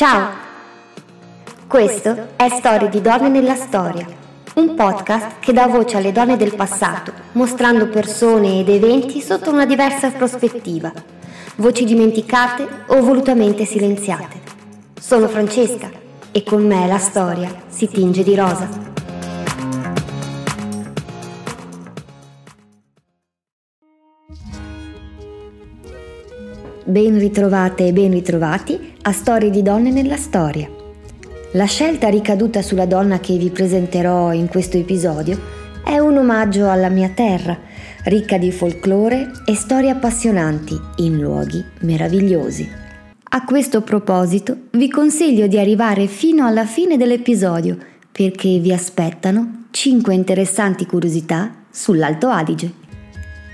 Ciao! Questo è Storie di donne nella storia, un podcast che dà voce alle donne del passato, mostrando persone ed eventi sotto una diversa prospettiva, voci dimenticate o volutamente silenziate. Sono Francesca e con me la storia si tinge di rosa. Ben ritrovate e ben ritrovati a Storie di donne nella storia. La scelta ricaduta sulla donna che vi presenterò in questo episodio è un omaggio alla mia terra, ricca di folklore e storie appassionanti in luoghi meravigliosi. A questo proposito vi consiglio di arrivare fino alla fine dell'episodio perché vi aspettano 5 interessanti curiosità sull'Alto Adige.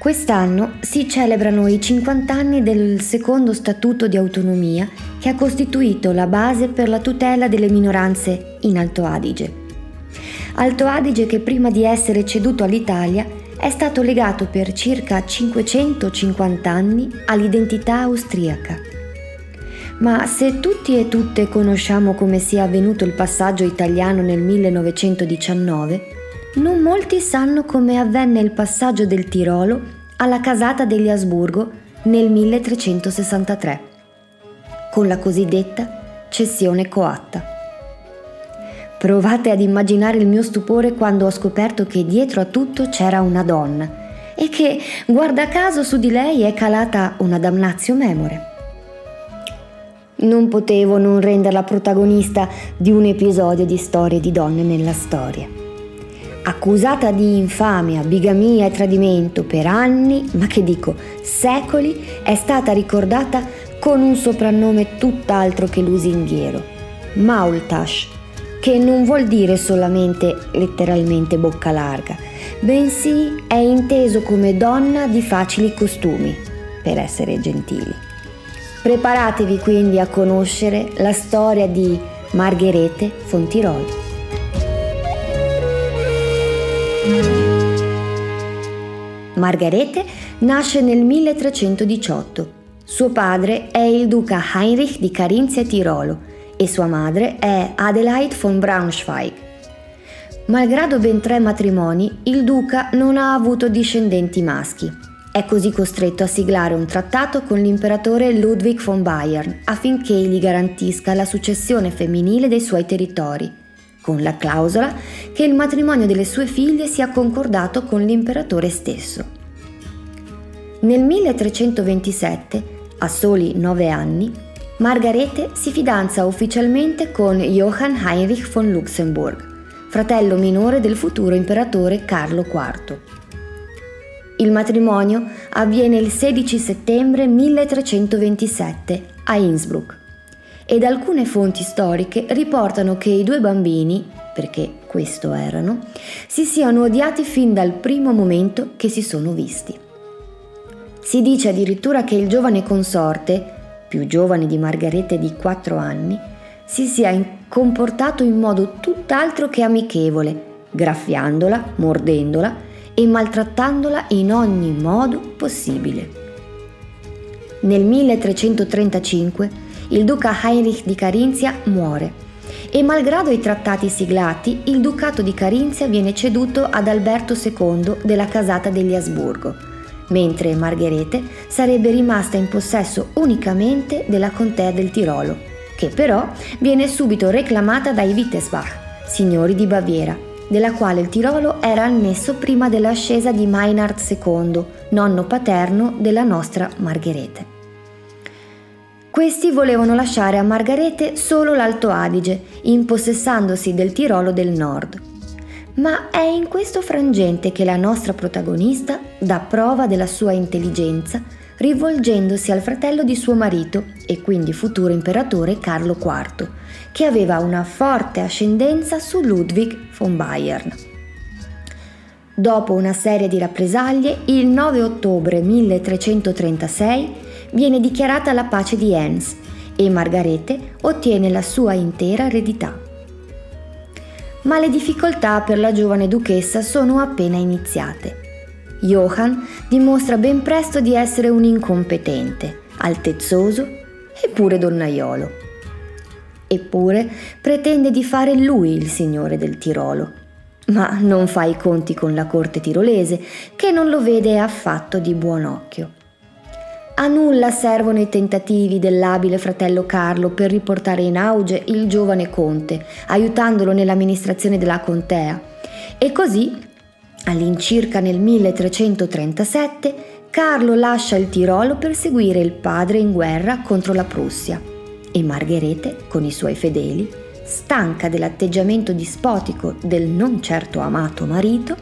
Quest'anno si celebrano i 50 anni del secondo statuto di autonomia che ha costituito la base per la tutela delle minoranze in Alto Adige. Alto Adige che prima di essere ceduto all'Italia è stato legato per circa 550 anni all'identità austriaca. Ma se tutti e tutte conosciamo come sia avvenuto il passaggio italiano nel 1919, non molti sanno come avvenne il passaggio del Tirolo alla casata degli Asburgo nel 1363, con la cosiddetta cessione coatta. Provate ad immaginare il mio stupore quando ho scoperto che dietro a tutto c'era una donna e che, guarda caso, su di lei è calata una damnazio memore. Non potevo non renderla protagonista di un episodio di storie di donne nella storia accusata di infamia, bigamia e tradimento per anni, ma che dico, secoli, è stata ricordata con un soprannome tutt'altro che lusinghiero, Maultash, che non vuol dire solamente letteralmente bocca larga, bensì è inteso come donna di facili costumi, per essere gentili. Preparatevi quindi a conoscere la storia di Margherete Fontiroli. Margarete nasce nel 1318. Suo padre è il duca Heinrich di Carinzia-Tirolo e sua madre è Adelaide von Braunschweig. Malgrado ben tre matrimoni, il duca non ha avuto discendenti maschi. È così costretto a siglare un trattato con l'imperatore Ludwig von Bayern affinché gli garantisca la successione femminile dei suoi territori con la clausola che il matrimonio delle sue figlie sia concordato con l'imperatore stesso. Nel 1327, a soli nove anni, Margarete si fidanza ufficialmente con Johann Heinrich von Luxemburg, fratello minore del futuro imperatore Carlo IV. Il matrimonio avviene il 16 settembre 1327 a Innsbruck ed alcune fonti storiche riportano che i due bambini, perché questo erano, si siano odiati fin dal primo momento che si sono visti. Si dice addirittura che il giovane consorte, più giovane di Margarete di 4 anni, si sia comportato in modo tutt'altro che amichevole, graffiandola, mordendola e maltrattandola in ogni modo possibile. Nel 1335 il duca Heinrich di Carinzia muore e malgrado i trattati siglati, il ducato di Carinzia viene ceduto ad Alberto II della casata degli Asburgo, mentre Margherete sarebbe rimasta in possesso unicamente della contea del Tirolo, che però viene subito reclamata dai Wittelsbach, signori di Baviera, della quale il Tirolo era annesso prima dell'ascesa di Meinhard II, nonno paterno della nostra Margherete. Questi volevano lasciare a Margarete solo l'Alto Adige, impossessandosi del Tirolo del Nord. Ma è in questo frangente che la nostra protagonista dà prova della sua intelligenza rivolgendosi al fratello di suo marito e quindi futuro imperatore Carlo IV, che aveva una forte ascendenza su Ludwig von Bayern. Dopo una serie di rappresaglie, il 9 ottobre 1336 viene dichiarata la pace di Enns e Margarete ottiene la sua intera eredità. Ma le difficoltà per la giovane duchessa sono appena iniziate. Johann dimostra ben presto di essere un incompetente, altezzoso e pure donnaiolo. Eppure pretende di fare lui il signore del Tirolo. Ma non fa i conti con la corte tirolese, che non lo vede affatto di buon occhio. A nulla servono i tentativi dell'abile fratello Carlo per riportare in auge il giovane conte, aiutandolo nell'amministrazione della contea. E così, all'incirca nel 1337, Carlo lascia il Tirolo per seguire il padre in guerra contro la Prussia e Margherete, con i suoi fedeli, stanca dell'atteggiamento dispotico del non certo amato marito,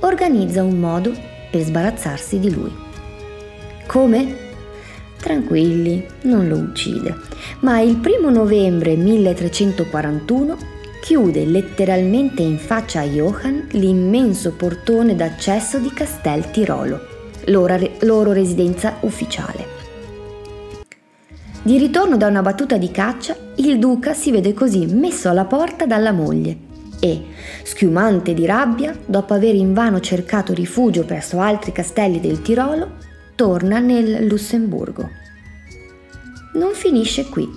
organizza un modo per sbarazzarsi di lui. Come? Tranquilli, non lo uccide, ma il primo novembre 1341 chiude letteralmente in faccia a Johann l'immenso portone d'accesso di Castel Tirolo, loro, residenza ufficiale. Di ritorno da una battuta di caccia, il duca si vede così messo alla porta dalla moglie e, schiumante di rabbia, dopo aver invano cercato rifugio presso altri castelli del Tirolo, torna nel Lussemburgo. Non finisce qui.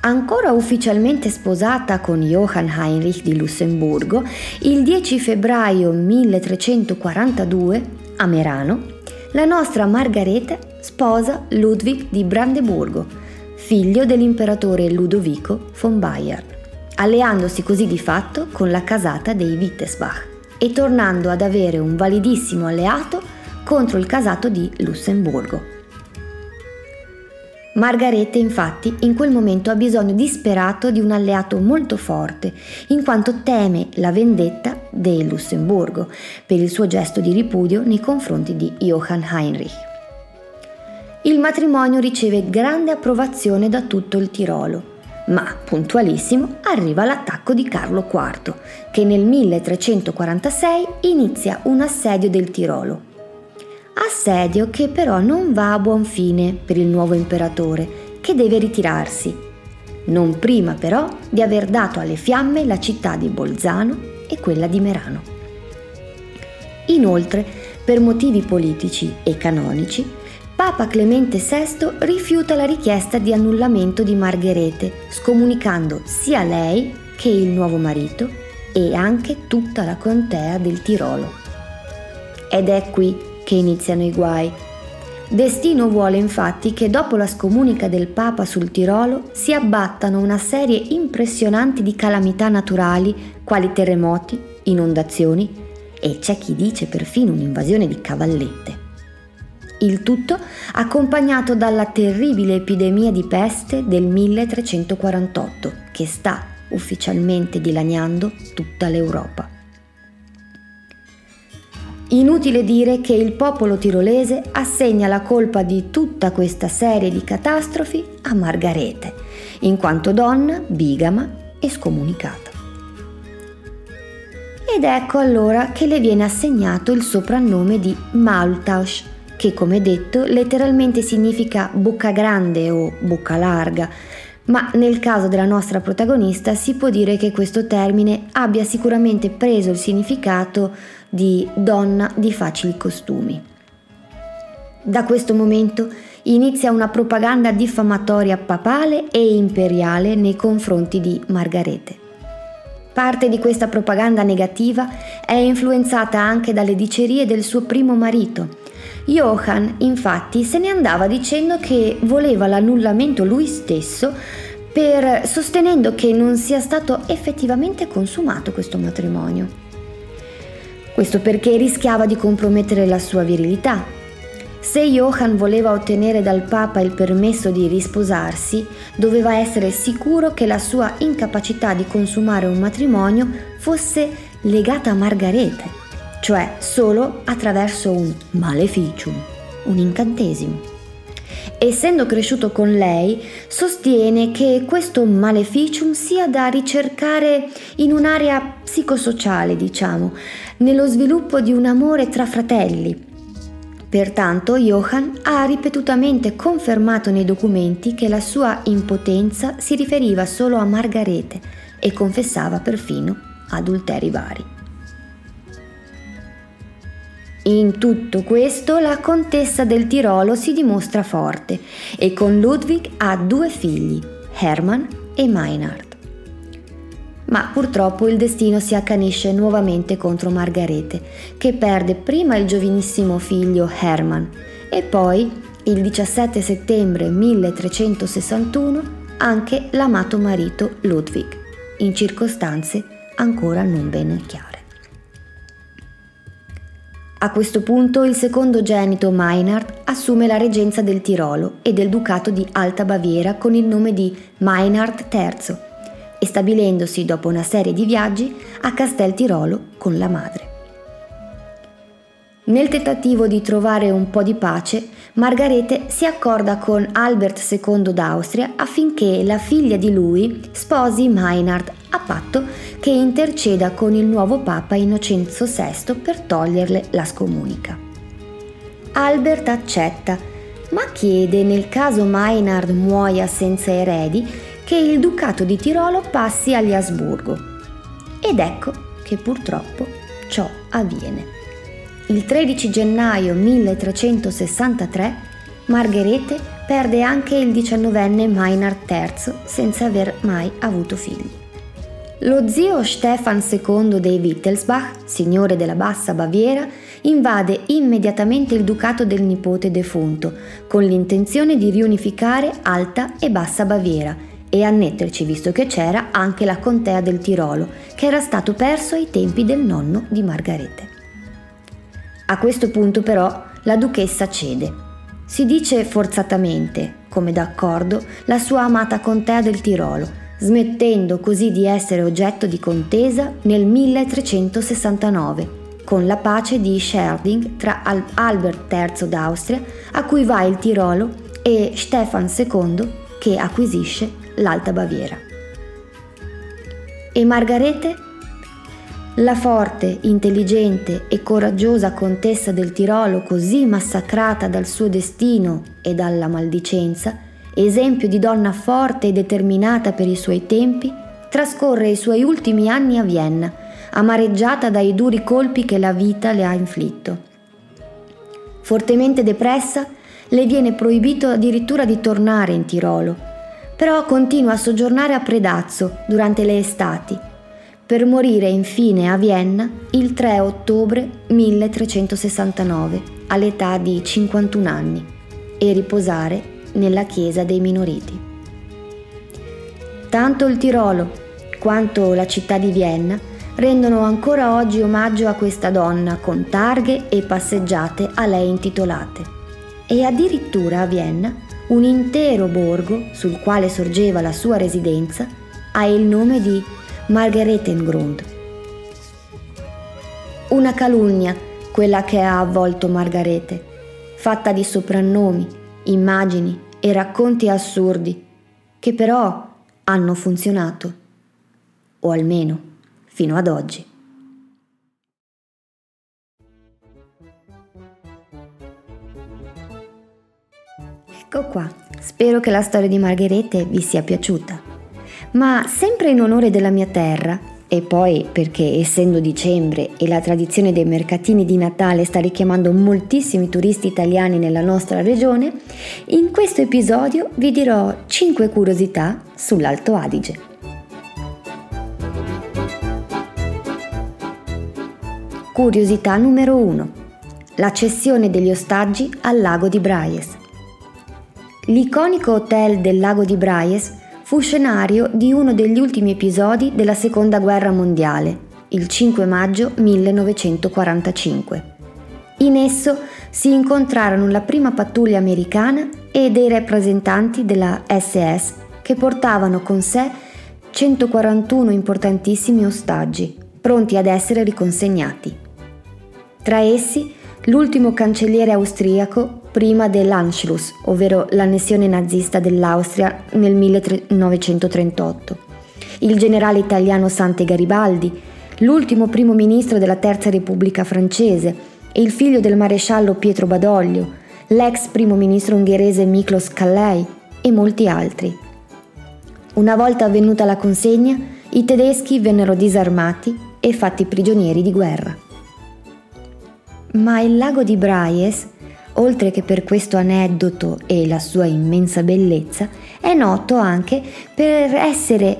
Ancora ufficialmente sposata con Johann Heinrich di Lussemburgo, il 10 febbraio 1342 a Merano, la nostra Margareta sposa Ludwig di Brandeburgo, figlio dell'imperatore Ludovico von Bayern, alleandosi così di fatto con la casata dei Wittesbach e tornando ad avere un validissimo alleato contro il casato di Lussemburgo. Margarete infatti in quel momento ha bisogno disperato di un alleato molto forte, in quanto teme la vendetta del Lussemburgo per il suo gesto di ripudio nei confronti di Johann Heinrich. Il matrimonio riceve grande approvazione da tutto il Tirolo, ma puntualissimo arriva l'attacco di Carlo IV, che nel 1346 inizia un assedio del Tirolo assedio che però non va a buon fine per il nuovo imperatore, che deve ritirarsi, non prima però di aver dato alle fiamme la città di Bolzano e quella di Merano. Inoltre, per motivi politici e canonici, Papa Clemente VI rifiuta la richiesta di annullamento di Margherete, scomunicando sia lei che il nuovo marito e anche tutta la contea del Tirolo. Ed è qui che iniziano i guai. Destino vuole infatti che dopo la scomunica del Papa sul Tirolo si abbattano una serie impressionanti di calamità naturali quali terremoti, inondazioni e c'è chi dice perfino un'invasione di cavallette. Il tutto accompagnato dalla terribile epidemia di peste del 1348 che sta ufficialmente dilaniando tutta l'Europa. Inutile dire che il popolo tirolese assegna la colpa di tutta questa serie di catastrofi a Margarete, in quanto donna, bigama e scomunicata. Ed ecco allora che le viene assegnato il soprannome di Maltausch, che come detto letteralmente significa bocca grande o bocca larga, ma nel caso della nostra protagonista si può dire che questo termine abbia sicuramente preso il significato di donna di facili costumi. Da questo momento inizia una propaganda diffamatoria papale e imperiale nei confronti di Margarete. Parte di questa propaganda negativa è influenzata anche dalle dicerie del suo primo marito. Johann infatti se ne andava dicendo che voleva l'annullamento lui stesso per sostenendo che non sia stato effettivamente consumato questo matrimonio. Questo perché rischiava di compromettere la sua virilità. Se Johann voleva ottenere dal Papa il permesso di risposarsi, doveva essere sicuro che la sua incapacità di consumare un matrimonio fosse legata a Margarete, cioè solo attraverso un maleficium, un incantesimo. Essendo cresciuto con lei, sostiene che questo maleficium sia da ricercare in un'area psicosociale, diciamo, nello sviluppo di un amore tra fratelli. Pertanto Johann ha ripetutamente confermato nei documenti che la sua impotenza si riferiva solo a Margarete e confessava perfino adulteri vari. In tutto questo la contessa del Tirolo si dimostra forte e con Ludwig ha due figli, Hermann e Maynard. Ma purtroppo il destino si accanisce nuovamente contro Margarete, che perde prima il giovanissimo figlio Hermann e poi, il 17 settembre 1361, anche l'amato marito Ludwig, in circostanze ancora non ben chiare. A questo punto il secondogenito Meinhard assume la reggenza del Tirolo e del ducato di Alta Baviera con il nome di Meinhard III e stabilendosi dopo una serie di viaggi a Castel Tirolo con la madre. Nel tentativo di trovare un po' di pace, Margarete si accorda con Albert II d'Austria affinché la figlia di lui sposi Meinhard a patto che interceda con il nuovo Papa Innocenzo VI per toglierle la scomunica. Albert accetta, ma chiede nel caso Meinhard muoia senza eredi che il ducato di Tirolo passi agli Asburgo. Ed ecco che purtroppo ciò avviene. Il 13 gennaio 1363 Margherete perde anche il diciannovenne Meinhard III senza aver mai avuto figli. Lo zio Stefan II dei Wittelsbach, signore della Bassa Baviera, invade immediatamente il ducato del nipote defunto, con l'intenzione di riunificare Alta e Bassa Baviera e annetterci, visto che c'era, anche la contea del Tirolo, che era stato perso ai tempi del nonno di Margarete. A questo punto però la duchessa cede. Si dice forzatamente, come d'accordo, la sua amata contea del Tirolo, smettendo così di essere oggetto di contesa nel 1369, con la pace di Scherding tra Albert III d'Austria, a cui va il Tirolo, e Stefan II, che acquisisce l'Alta Baviera. E Margarete la forte, intelligente e coraggiosa contessa del Tirolo, così massacrata dal suo destino e dalla maldicenza, esempio di donna forte e determinata per i suoi tempi, trascorre i suoi ultimi anni a Vienna, amareggiata dai duri colpi che la vita le ha inflitto. Fortemente depressa, le viene proibito addirittura di tornare in Tirolo, però continua a soggiornare a Predazzo durante le estati per morire infine a Vienna il 3 ottobre 1369 all'età di 51 anni e riposare nella chiesa dei Minoriti. Tanto il Tirolo quanto la città di Vienna rendono ancora oggi omaggio a questa donna con targhe e passeggiate a lei intitolate. E addirittura a Vienna un intero borgo sul quale sorgeva la sua residenza ha il nome di Margaretengrund. Una calunnia, quella che ha avvolto Margarete, fatta di soprannomi, immagini e racconti assurdi, che però hanno funzionato, o almeno fino ad oggi. Ecco qua, spero che la storia di Margherete vi sia piaciuta ma sempre in onore della mia terra, e poi perché essendo dicembre e la tradizione dei mercatini di Natale sta richiamando moltissimi turisti italiani nella nostra regione, in questo episodio vi dirò 5 curiosità sull'Alto Adige. Curiosità numero 1. La cessione degli ostaggi al lago di Braies. L'iconico hotel del lago di Braies fu scenario di uno degli ultimi episodi della Seconda Guerra Mondiale, il 5 maggio 1945. In esso si incontrarono la prima pattuglia americana e dei rappresentanti della SS che portavano con sé 141 importantissimi ostaggi, pronti ad essere riconsegnati. Tra essi l'ultimo cancelliere austriaco prima dell'Anschluss, ovvero l'annessione nazista dell'Austria nel 1938, il generale italiano Sante Garibaldi, l'ultimo primo ministro della Terza Repubblica francese e il figlio del maresciallo Pietro Badoglio, l'ex primo ministro ungherese Miklos Kallei e molti altri. Una volta avvenuta la consegna, i tedeschi vennero disarmati e fatti prigionieri di guerra. Ma il lago di Braies oltre che per questo aneddoto e la sua immensa bellezza, è noto anche per essere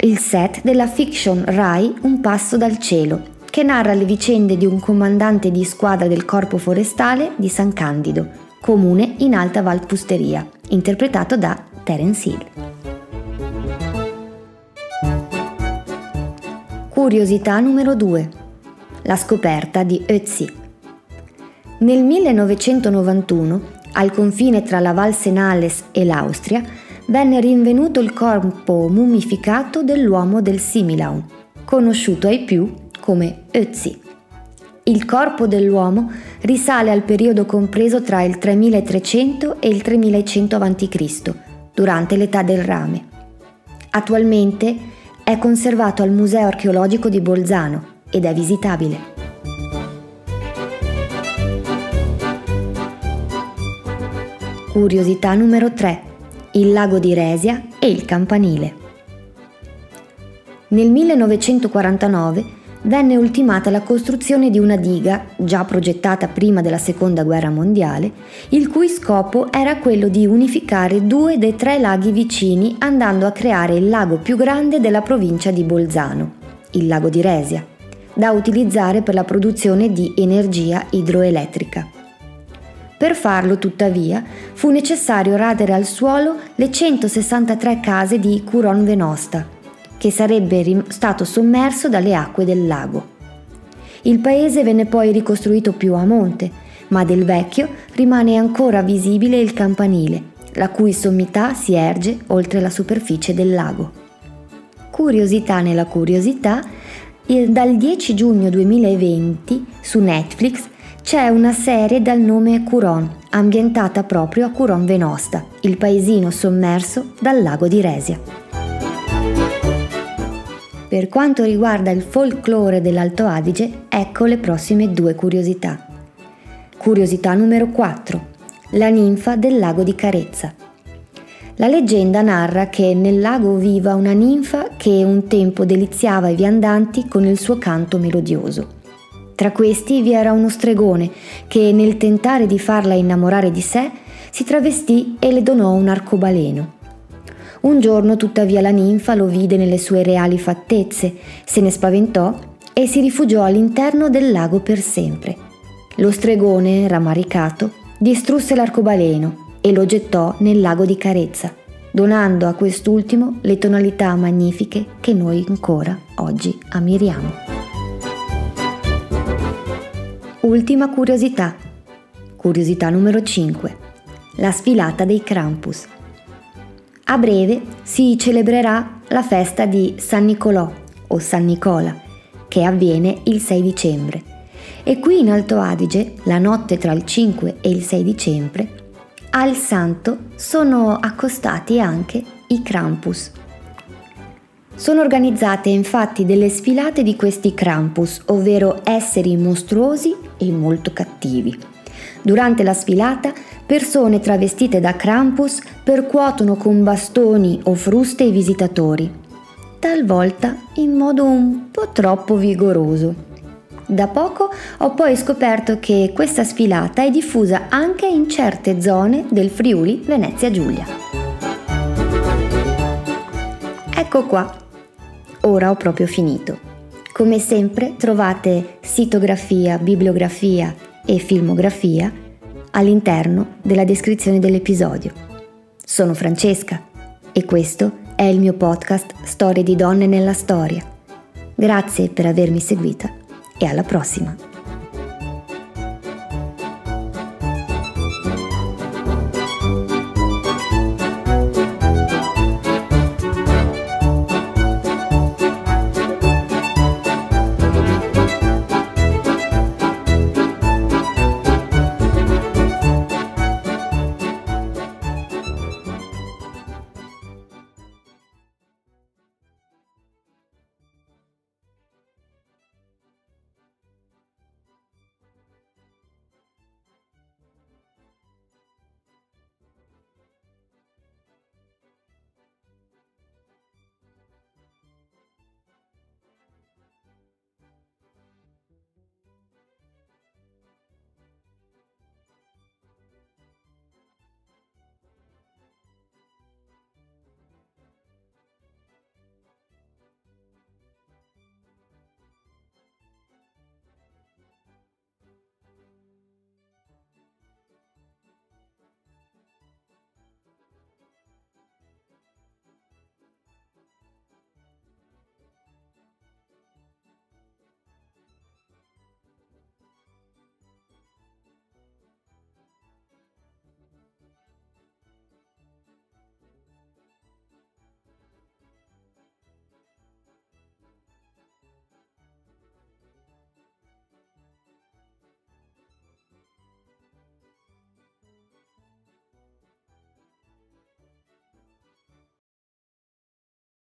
il set della fiction Rai Un passo dal cielo, che narra le vicende di un comandante di squadra del corpo forestale di San Candido, comune in Alta Val Pusteria, interpretato da Terence Hill. Curiosità numero 2. La scoperta di Ötzi. Nel 1991, al confine tra la Val Senales e l'Austria, venne rinvenuto il corpo mummificato dell'uomo del Similaun, conosciuto ai più come Ötzi. Il corpo dell'uomo risale al periodo compreso tra il 3300 e il 3100 a.C., durante l'età del rame. Attualmente è conservato al Museo archeologico di Bolzano ed è visitabile. Curiosità numero 3. Il lago di Resia e il campanile. Nel 1949 venne ultimata la costruzione di una diga, già progettata prima della Seconda Guerra Mondiale, il cui scopo era quello di unificare due dei tre laghi vicini andando a creare il lago più grande della provincia di Bolzano, il lago di Resia, da utilizzare per la produzione di energia idroelettrica. Per farlo, tuttavia, fu necessario radere al suolo le 163 case di Curon Venosta, che sarebbe stato sommerso dalle acque del lago. Il paese venne poi ricostruito più a monte, ma del vecchio rimane ancora visibile il campanile, la cui sommità si erge oltre la superficie del lago. Curiosità nella curiosità, dal 10 giugno 2020 su Netflix c'è una serie dal nome Curon, ambientata proprio a Curon Venosta, il paesino sommerso dal lago di Resia. Per quanto riguarda il folklore dell'Alto Adige, ecco le prossime due curiosità. Curiosità numero 4. La ninfa del lago di Carezza. La leggenda narra che nel lago viva una ninfa che un tempo deliziava i viandanti con il suo canto melodioso. Tra questi vi era uno stregone che nel tentare di farla innamorare di sé si travestì e le donò un arcobaleno. Un giorno tuttavia la ninfa lo vide nelle sue reali fattezze, se ne spaventò e si rifugiò all'interno del lago per sempre. Lo stregone, rammaricato, distrusse l'arcobaleno e lo gettò nel lago di Carezza, donando a quest'ultimo le tonalità magnifiche che noi ancora oggi ammiriamo. Ultima curiosità. Curiosità numero 5. La sfilata dei Krampus. A breve si celebrerà la festa di San Nicolò o San Nicola, che avviene il 6 dicembre. E qui in Alto Adige, la notte tra il 5 e il 6 dicembre, al santo sono accostati anche i Krampus. Sono organizzate infatti delle sfilate di questi Krampus, ovvero esseri mostruosi e molto cattivi. Durante la sfilata persone travestite da Krampus percuotono con bastoni o fruste i visitatori, talvolta in modo un po' troppo vigoroso. Da poco ho poi scoperto che questa sfilata è diffusa anche in certe zone del Friuli Venezia Giulia. Ecco qua, ora ho proprio finito. Come sempre trovate sitografia, bibliografia e filmografia all'interno della descrizione dell'episodio. Sono Francesca e questo è il mio podcast Storie di donne nella storia. Grazie per avermi seguita e alla prossima!